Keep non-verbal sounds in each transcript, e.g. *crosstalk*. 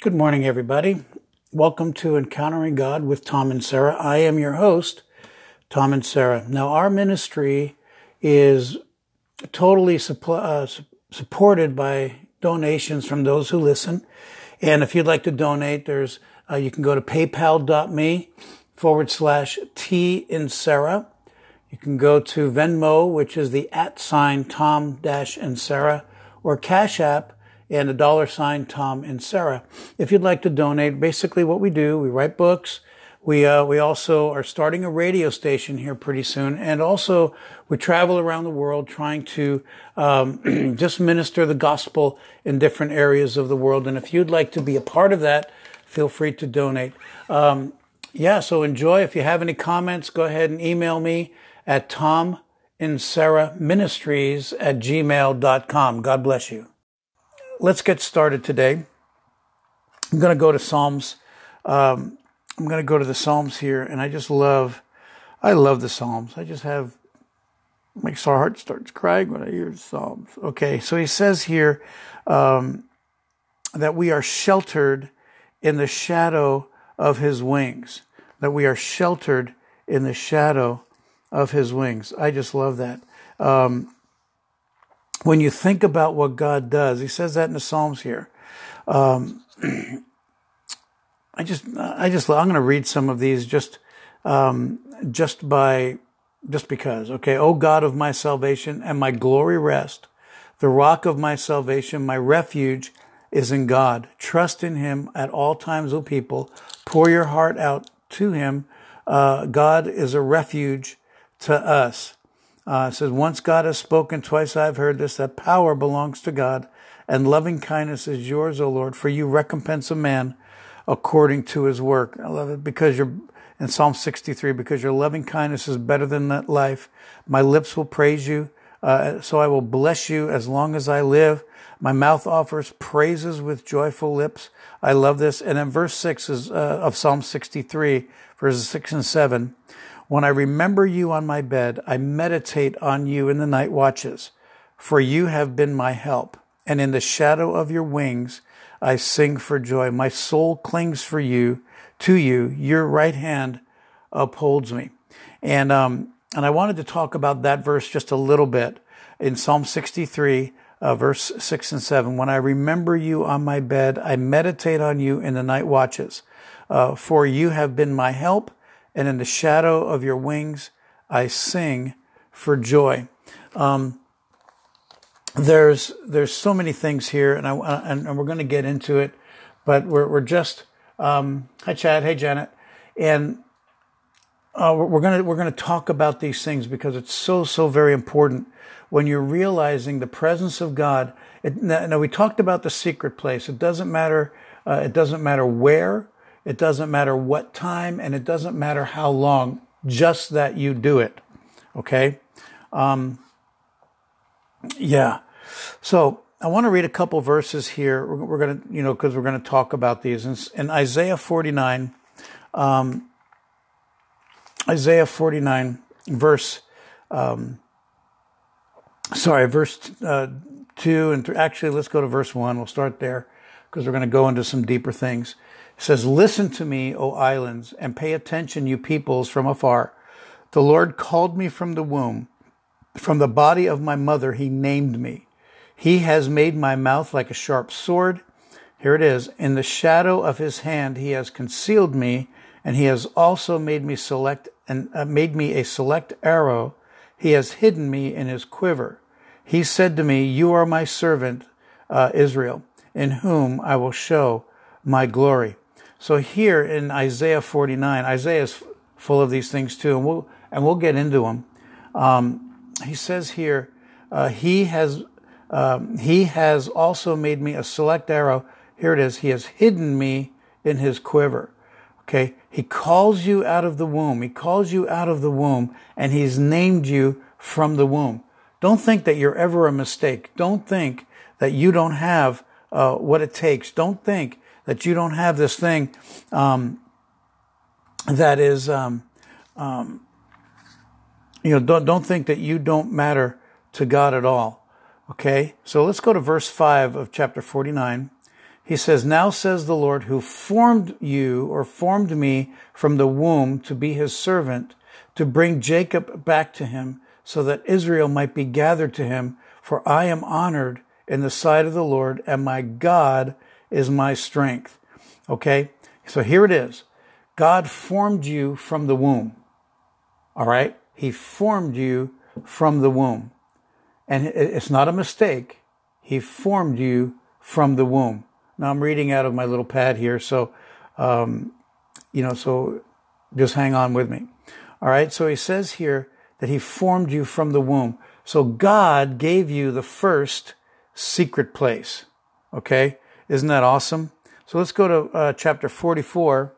Good morning, everybody. Welcome to Encountering God with Tom and Sarah. I am your host, Tom and Sarah. Now, our ministry is totally uh, supported by donations from those who listen. And if you'd like to donate, there's uh, you can go to paypal.me forward slash T in Sarah. You can go to Venmo, which is the at sign Tom dash and Sarah, or Cash App, and a dollar sign Tom and Sarah. If you'd like to donate, basically what we do, we write books. We, uh, we also are starting a radio station here pretty soon. And also we travel around the world trying to, um, *clears throat* just minister the gospel in different areas of the world. And if you'd like to be a part of that, feel free to donate. Um, yeah, so enjoy. If you have any comments, go ahead and email me at tom and Sarah Ministries at gmail.com. God bless you let's get started today. I'm going to go to Psalms. Um, I'm going to go to the Psalms here, and I just love, I love the Psalms. I just have, makes our heart starts crying when I hear the Psalms. Okay, so he says here um, that we are sheltered in the shadow of his wings. That we are sheltered in the shadow of his wings. I just love that. Um, when you think about what God does, he says that in the Psalms here. Um, I just, I just, I'm going to read some of these just, um, just by, just because. Okay. O God of my salvation and my glory rest, the rock of my salvation, my refuge is in God. Trust in him at all times, O people. Pour your heart out to him. Uh, God is a refuge to us. Uh, says, Once God has spoken, twice I have heard this, that power belongs to God, and loving kindness is yours, O Lord, for you recompense a man according to his work. I love it because you're in Psalm 63, because your loving kindness is better than that life. My lips will praise you, uh, so I will bless you as long as I live. My mouth offers praises with joyful lips. I love this. And then verse 6 is, uh, of Psalm 63, verses 6 and 7. When I remember you on my bed, I meditate on you in the night watches, for you have been my help. And in the shadow of your wings, I sing for joy. My soul clings for you, to you. Your right hand upholds me. And, um, and I wanted to talk about that verse just a little bit in Psalm 63, uh, verse 6 and 7. When I remember you on my bed, I meditate on you in the night watches. Uh, for you have been my help and in the shadow of your wings I sing for joy. Um, there's there's so many things here, and I and, and we're going to get into it, but we're we're just um, hi Chad, hey Janet, and uh, we're gonna we're gonna talk about these things because it's so so very important when you're realizing the presence of God. It, now we talked about the secret place. It doesn't matter. Uh, it doesn't matter where. It doesn't matter what time and it doesn't matter how long, just that you do it. Okay? Um, yeah. So I want to read a couple verses here. We're, we're going to, you know, because we're going to talk about these. In, in Isaiah 49, um, Isaiah 49, verse, um, sorry, verse uh, 2 and 3. Actually, let's go to verse 1. We'll start there because we're going to go into some deeper things. Says, Listen to me, O islands, and pay attention, you peoples from afar. The Lord called me from the womb. From the body of my mother, he named me. He has made my mouth like a sharp sword. Here it is. In the shadow of his hand, he has concealed me, and he has also made me select and uh, made me a select arrow. He has hidden me in his quiver. He said to me, You are my servant, uh, Israel, in whom I will show my glory. So here in Isaiah 49, Isaiah is full of these things too, and we'll and we'll get into them. Um, he says here, uh, he has um, he has also made me a select arrow. Here it is. He has hidden me in his quiver. Okay, he calls you out of the womb. He calls you out of the womb, and he's named you from the womb. Don't think that you're ever a mistake. Don't think that you don't have uh, what it takes. Don't think that you don't have this thing um, that is, um, um, you know, don't, don't think that you don't matter to God at all. Okay, so let's go to verse 5 of chapter 49. He says, Now says the Lord who formed you or formed me from the womb to be his servant, to bring Jacob back to him, so that Israel might be gathered to him. For I am honored in the sight of the Lord, and my God is my strength. Okay? So here it is. God formed you from the womb. All right? He formed you from the womb. And it's not a mistake. He formed you from the womb. Now I'm reading out of my little pad here, so, um, you know, so just hang on with me. All right. So he says here that he formed you from the womb. So God gave you the first secret place. Okay. Isn't that awesome? So let's go to uh, chapter 44.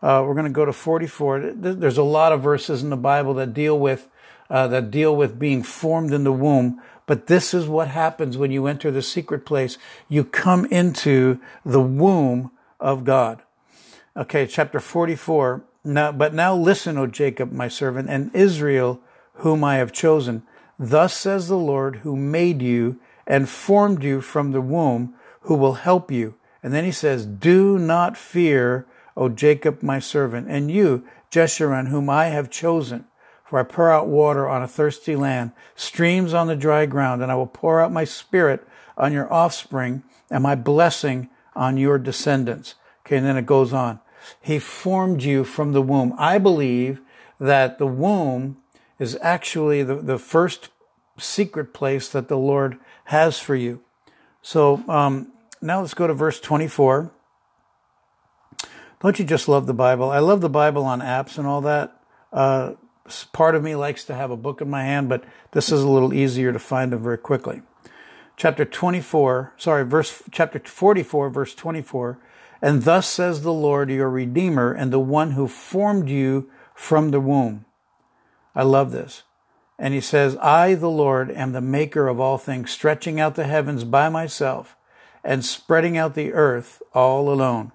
Uh, we're going to go to 44. There's a lot of verses in the Bible that deal with uh, that deal with being formed in the womb. But this is what happens when you enter the secret place. You come into the womb of God. Okay, chapter 44. Now, but now listen, O Jacob, my servant, and Israel, whom I have chosen. Thus says the Lord, who made you and formed you from the womb, who will help you. And then he says, Do not fear, O Jacob, my servant, and you, Jeshurun, whom I have chosen. For I pour out water on a thirsty land, streams on the dry ground, and I will pour out my spirit on your offspring and my blessing on your descendants. Okay, and then it goes on. He formed you from the womb. I believe that the womb is actually the, the first secret place that the Lord has for you. So um, now let's go to verse 24. Don't you just love the Bible? I love the Bible on apps and all that. Uh, part of me likes to have a book in my hand, but this is a little easier to find them very quickly. Chapter 24, sorry, verse, chapter 44, verse 24. And thus says the Lord, your Redeemer, and the one who formed you from the womb. I love this. And he says, I, the Lord, am the maker of all things, stretching out the heavens by myself and spreading out the earth all alone.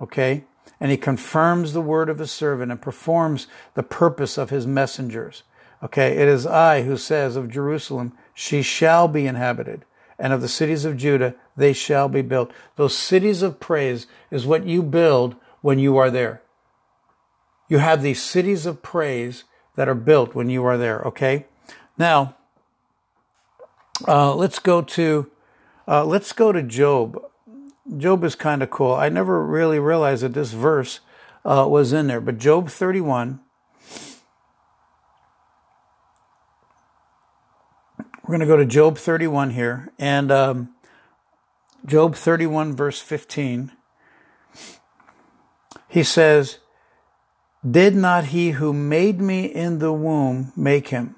Okay? and he confirms the word of his servant and performs the purpose of his messengers. Okay, it is I who says of Jerusalem, she shall be inhabited, and of the cities of Judah, they shall be built. Those cities of praise is what you build when you are there. You have these cities of praise that are built when you are there, okay? Now, uh, let's go to uh, let's go to Job. Job is kind of cool. I never really realized that this verse uh, was in there, but Job 31. We're going to go to Job 31 here, and um, Job 31, verse 15. He says, Did not he who made me in the womb make him?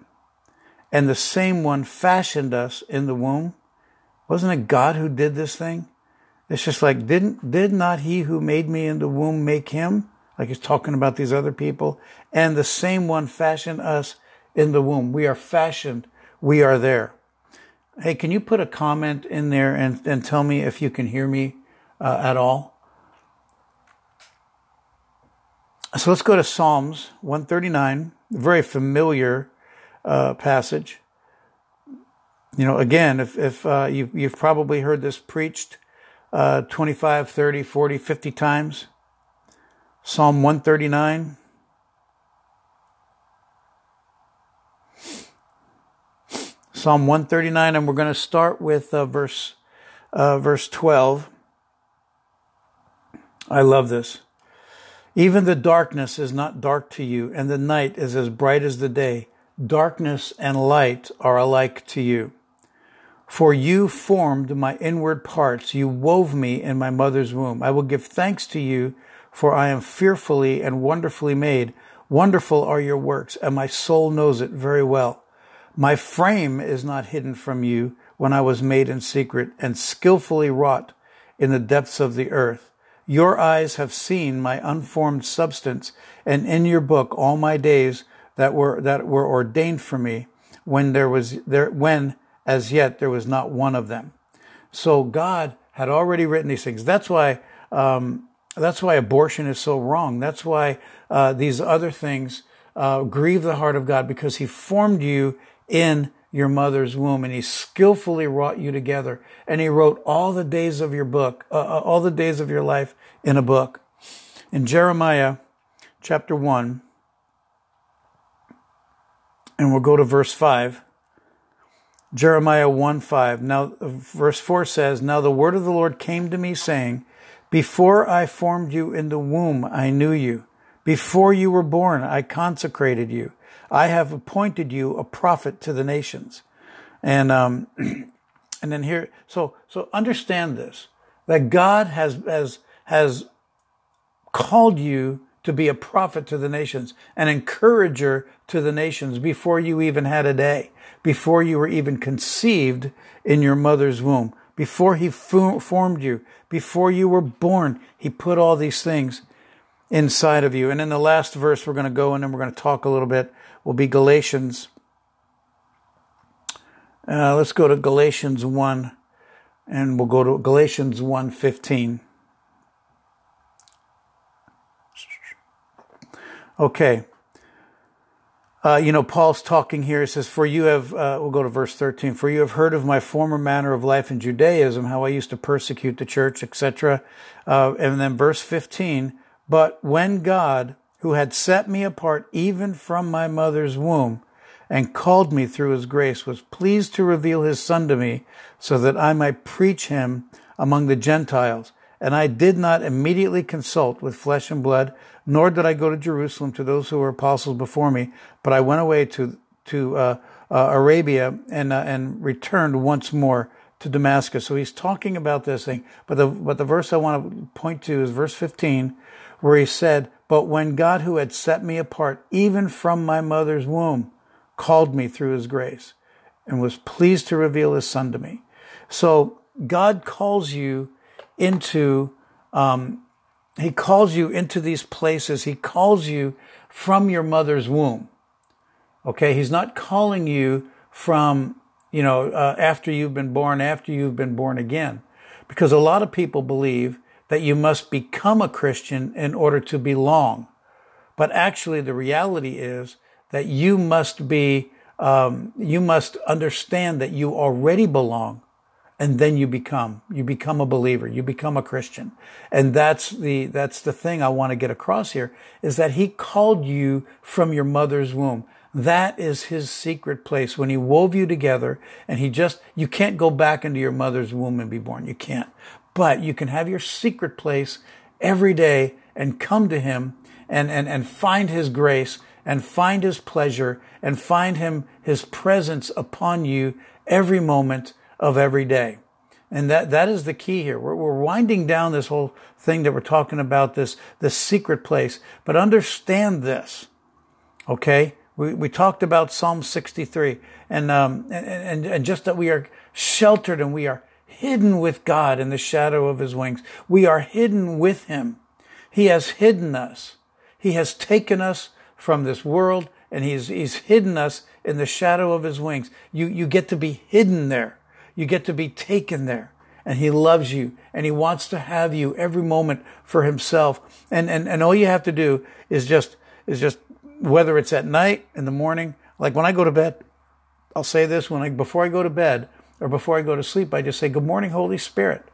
And the same one fashioned us in the womb? Wasn't it God who did this thing? It's just like, didn't, did not he who made me in the womb make him? Like he's talking about these other people. And the same one fashioned us in the womb. We are fashioned. We are there. Hey, can you put a comment in there and, and tell me if you can hear me uh, at all? So let's go to Psalms 139, very familiar uh, passage. You know, again, if, if uh, you, you've probably heard this preached uh, 25, 30, 40, 50 times. Psalm 139. Psalm 139, and we're going to start with uh, verse uh, verse 12. I love this. Even the darkness is not dark to you, and the night is as bright as the day. Darkness and light are alike to you. For you formed my inward parts. You wove me in my mother's womb. I will give thanks to you, for I am fearfully and wonderfully made. Wonderful are your works, and my soul knows it very well. My frame is not hidden from you when I was made in secret and skillfully wrought in the depths of the earth. Your eyes have seen my unformed substance, and in your book all my days that were that were ordained for me when there was there when as yet there was not one of them. So God had already written these things. That's why um, that's why abortion is so wrong. That's why uh, these other things uh, grieve the heart of God because He formed you in your mother's womb and he skillfully wrought you together and he wrote all the days of your book, uh, uh all the days of your life in a book. In Jeremiah chapter 1, and we'll go to verse 5. Jeremiah 1 5. Now, verse 4 says, Now the word of the Lord came to me, saying, Before I formed you in the womb, I knew you. Before you were born, I consecrated you. I have appointed you a prophet to the nations. And, um, *clears throat* and then here, so, so understand this, that God has, has, has called you to be a prophet to the nations, an encourager to the nations before you even had a day, before you were even conceived in your mother's womb, before he formed you, before you were born. He put all these things inside of you. And in the last verse, we're going to go in and we're going to talk a little bit, will be Galatians. Uh, let's go to Galatians 1 and we'll go to Galatians 1:15. Okay. Uh, you know, Paul's talking here. He says, For you have, uh, we'll go to verse 13, for you have heard of my former manner of life in Judaism, how I used to persecute the church, etc. Uh, and then verse 15, but when God, who had set me apart even from my mother's womb, and called me through his grace, was pleased to reveal his son to me, so that I might preach him among the Gentiles. And I did not immediately consult with flesh and blood, nor did I go to Jerusalem to those who were apostles before me, but I went away to to uh, uh, Arabia and uh, and returned once more to Damascus. So he's talking about this thing, but the but the verse I want to point to is verse 15, where he said, "But when God, who had set me apart even from my mother's womb, called me through His grace, and was pleased to reveal His Son to me." So God calls you into um, he calls you into these places. He calls you from your mother's womb. Okay. He's not calling you from, you know, uh, after you've been born, after you've been born again. Because a lot of people believe that you must become a Christian in order to belong. But actually, the reality is that you must be, um, you must understand that you already belong and then you become you become a believer you become a christian. And that's the that's the thing i want to get across here is that he called you from your mother's womb. That is his secret place. When he wove you together and he just you can't go back into your mother's womb and be born. You can't. But you can have your secret place every day and come to him and and, and find his grace and find his pleasure and find him his presence upon you every moment of every day. And that, that is the key here. We're, we're winding down this whole thing that we're talking about, this, this secret place. But understand this, okay? We, we talked about Psalm 63 and, um, and, and, and just that we are sheltered and we are hidden with God in the shadow of his wings. We are hidden with him. He has hidden us. He has taken us from this world and he's, he's hidden us in the shadow of his wings. You, you get to be hidden there. You get to be taken there. And he loves you and he wants to have you every moment for himself. And, and, and all you have to do is just, is just, whether it's at night, in the morning, like when I go to bed, I'll say this when I, before I go to bed or before I go to sleep, I just say, good morning, Holy Spirit.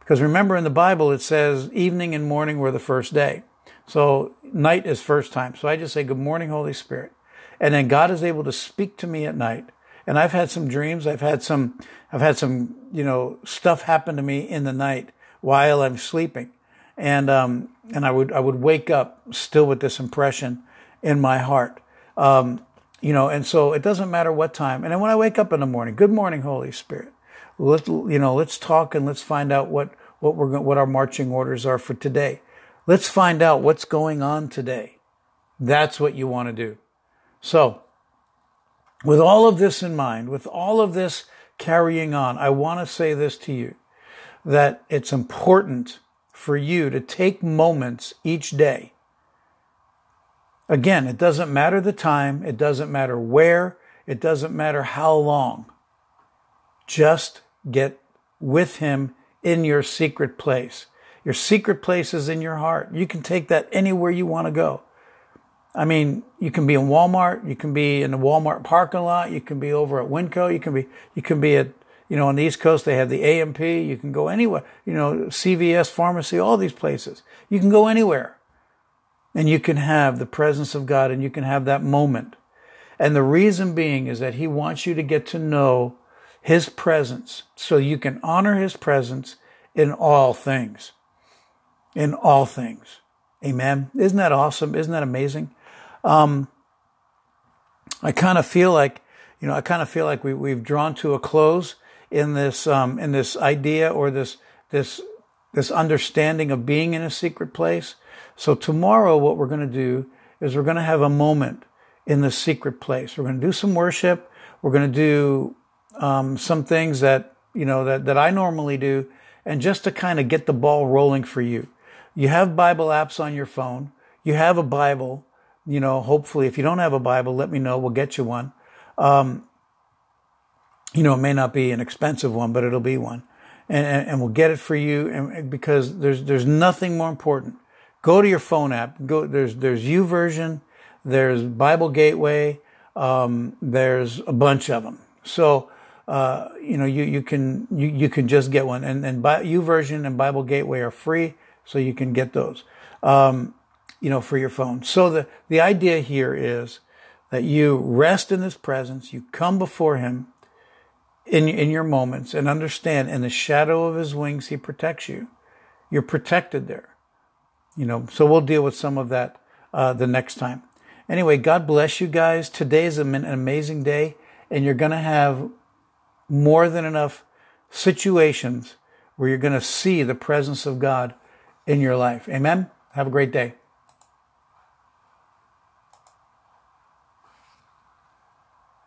Because remember in the Bible, it says evening and morning were the first day. So night is first time. So I just say, good morning, Holy Spirit. And then God is able to speak to me at night and I've had some dreams. I've had some, I've had some, you know, stuff happen to me in the night while I'm sleeping. And, um, and I would, I would wake up still with this impression in my heart. Um, you know, and so it doesn't matter what time. And then when I wake up in the morning, good morning, Holy Spirit. Let, you know, let's talk and let's find out what, what we're, what our marching orders are for today. Let's find out what's going on today. That's what you want to do. So with all of this in mind, with all of this carrying on, I want to say this to you that it's important for you to take moments each day. Again, it doesn't matter the time, it doesn't matter where, it doesn't matter how long. Just get with Him in your secret place. Your secret place is in your heart. You can take that anywhere you want to go. I mean, you can be in Walmart, you can be in the Walmart parking lot, you can be over at Winco, you can be, you can be at, you know, on the East Coast, they have the AMP, you can go anywhere, you know, CVS pharmacy, all these places. You can go anywhere and you can have the presence of God and you can have that moment. And the reason being is that he wants you to get to know his presence so you can honor his presence in all things. In all things. Amen. Isn't that awesome? Isn't that amazing? Um, I kind of feel like, you know, I kind of feel like we, we've drawn to a close in this, um, in this idea or this, this, this understanding of being in a secret place. So tomorrow, what we're going to do is we're going to have a moment in the secret place. We're going to do some worship. We're going to do um, some things that you know that that I normally do, and just to kind of get the ball rolling for you. You have Bible apps on your phone. You have a Bible you know, hopefully, if you don't have a Bible, let me know. We'll get you one. Um, you know, it may not be an expensive one, but it'll be one, and, and, and we'll get it for you. And because there's there's nothing more important. Go to your phone app. Go there's there's U YouVersion, there's Bible Gateway, um, there's a bunch of them. So uh, you know you you can you, you can just get one, and and U YouVersion and Bible Gateway are free, so you can get those. Um, you know, for your phone. So the, the idea here is that you rest in his presence, you come before him in, in your moments and understand in the shadow of his wings, he protects you. You're protected there. You know, so we'll deal with some of that, uh, the next time. Anyway, God bless you guys. Today is an amazing day and you're going to have more than enough situations where you're going to see the presence of God in your life. Amen. Have a great day.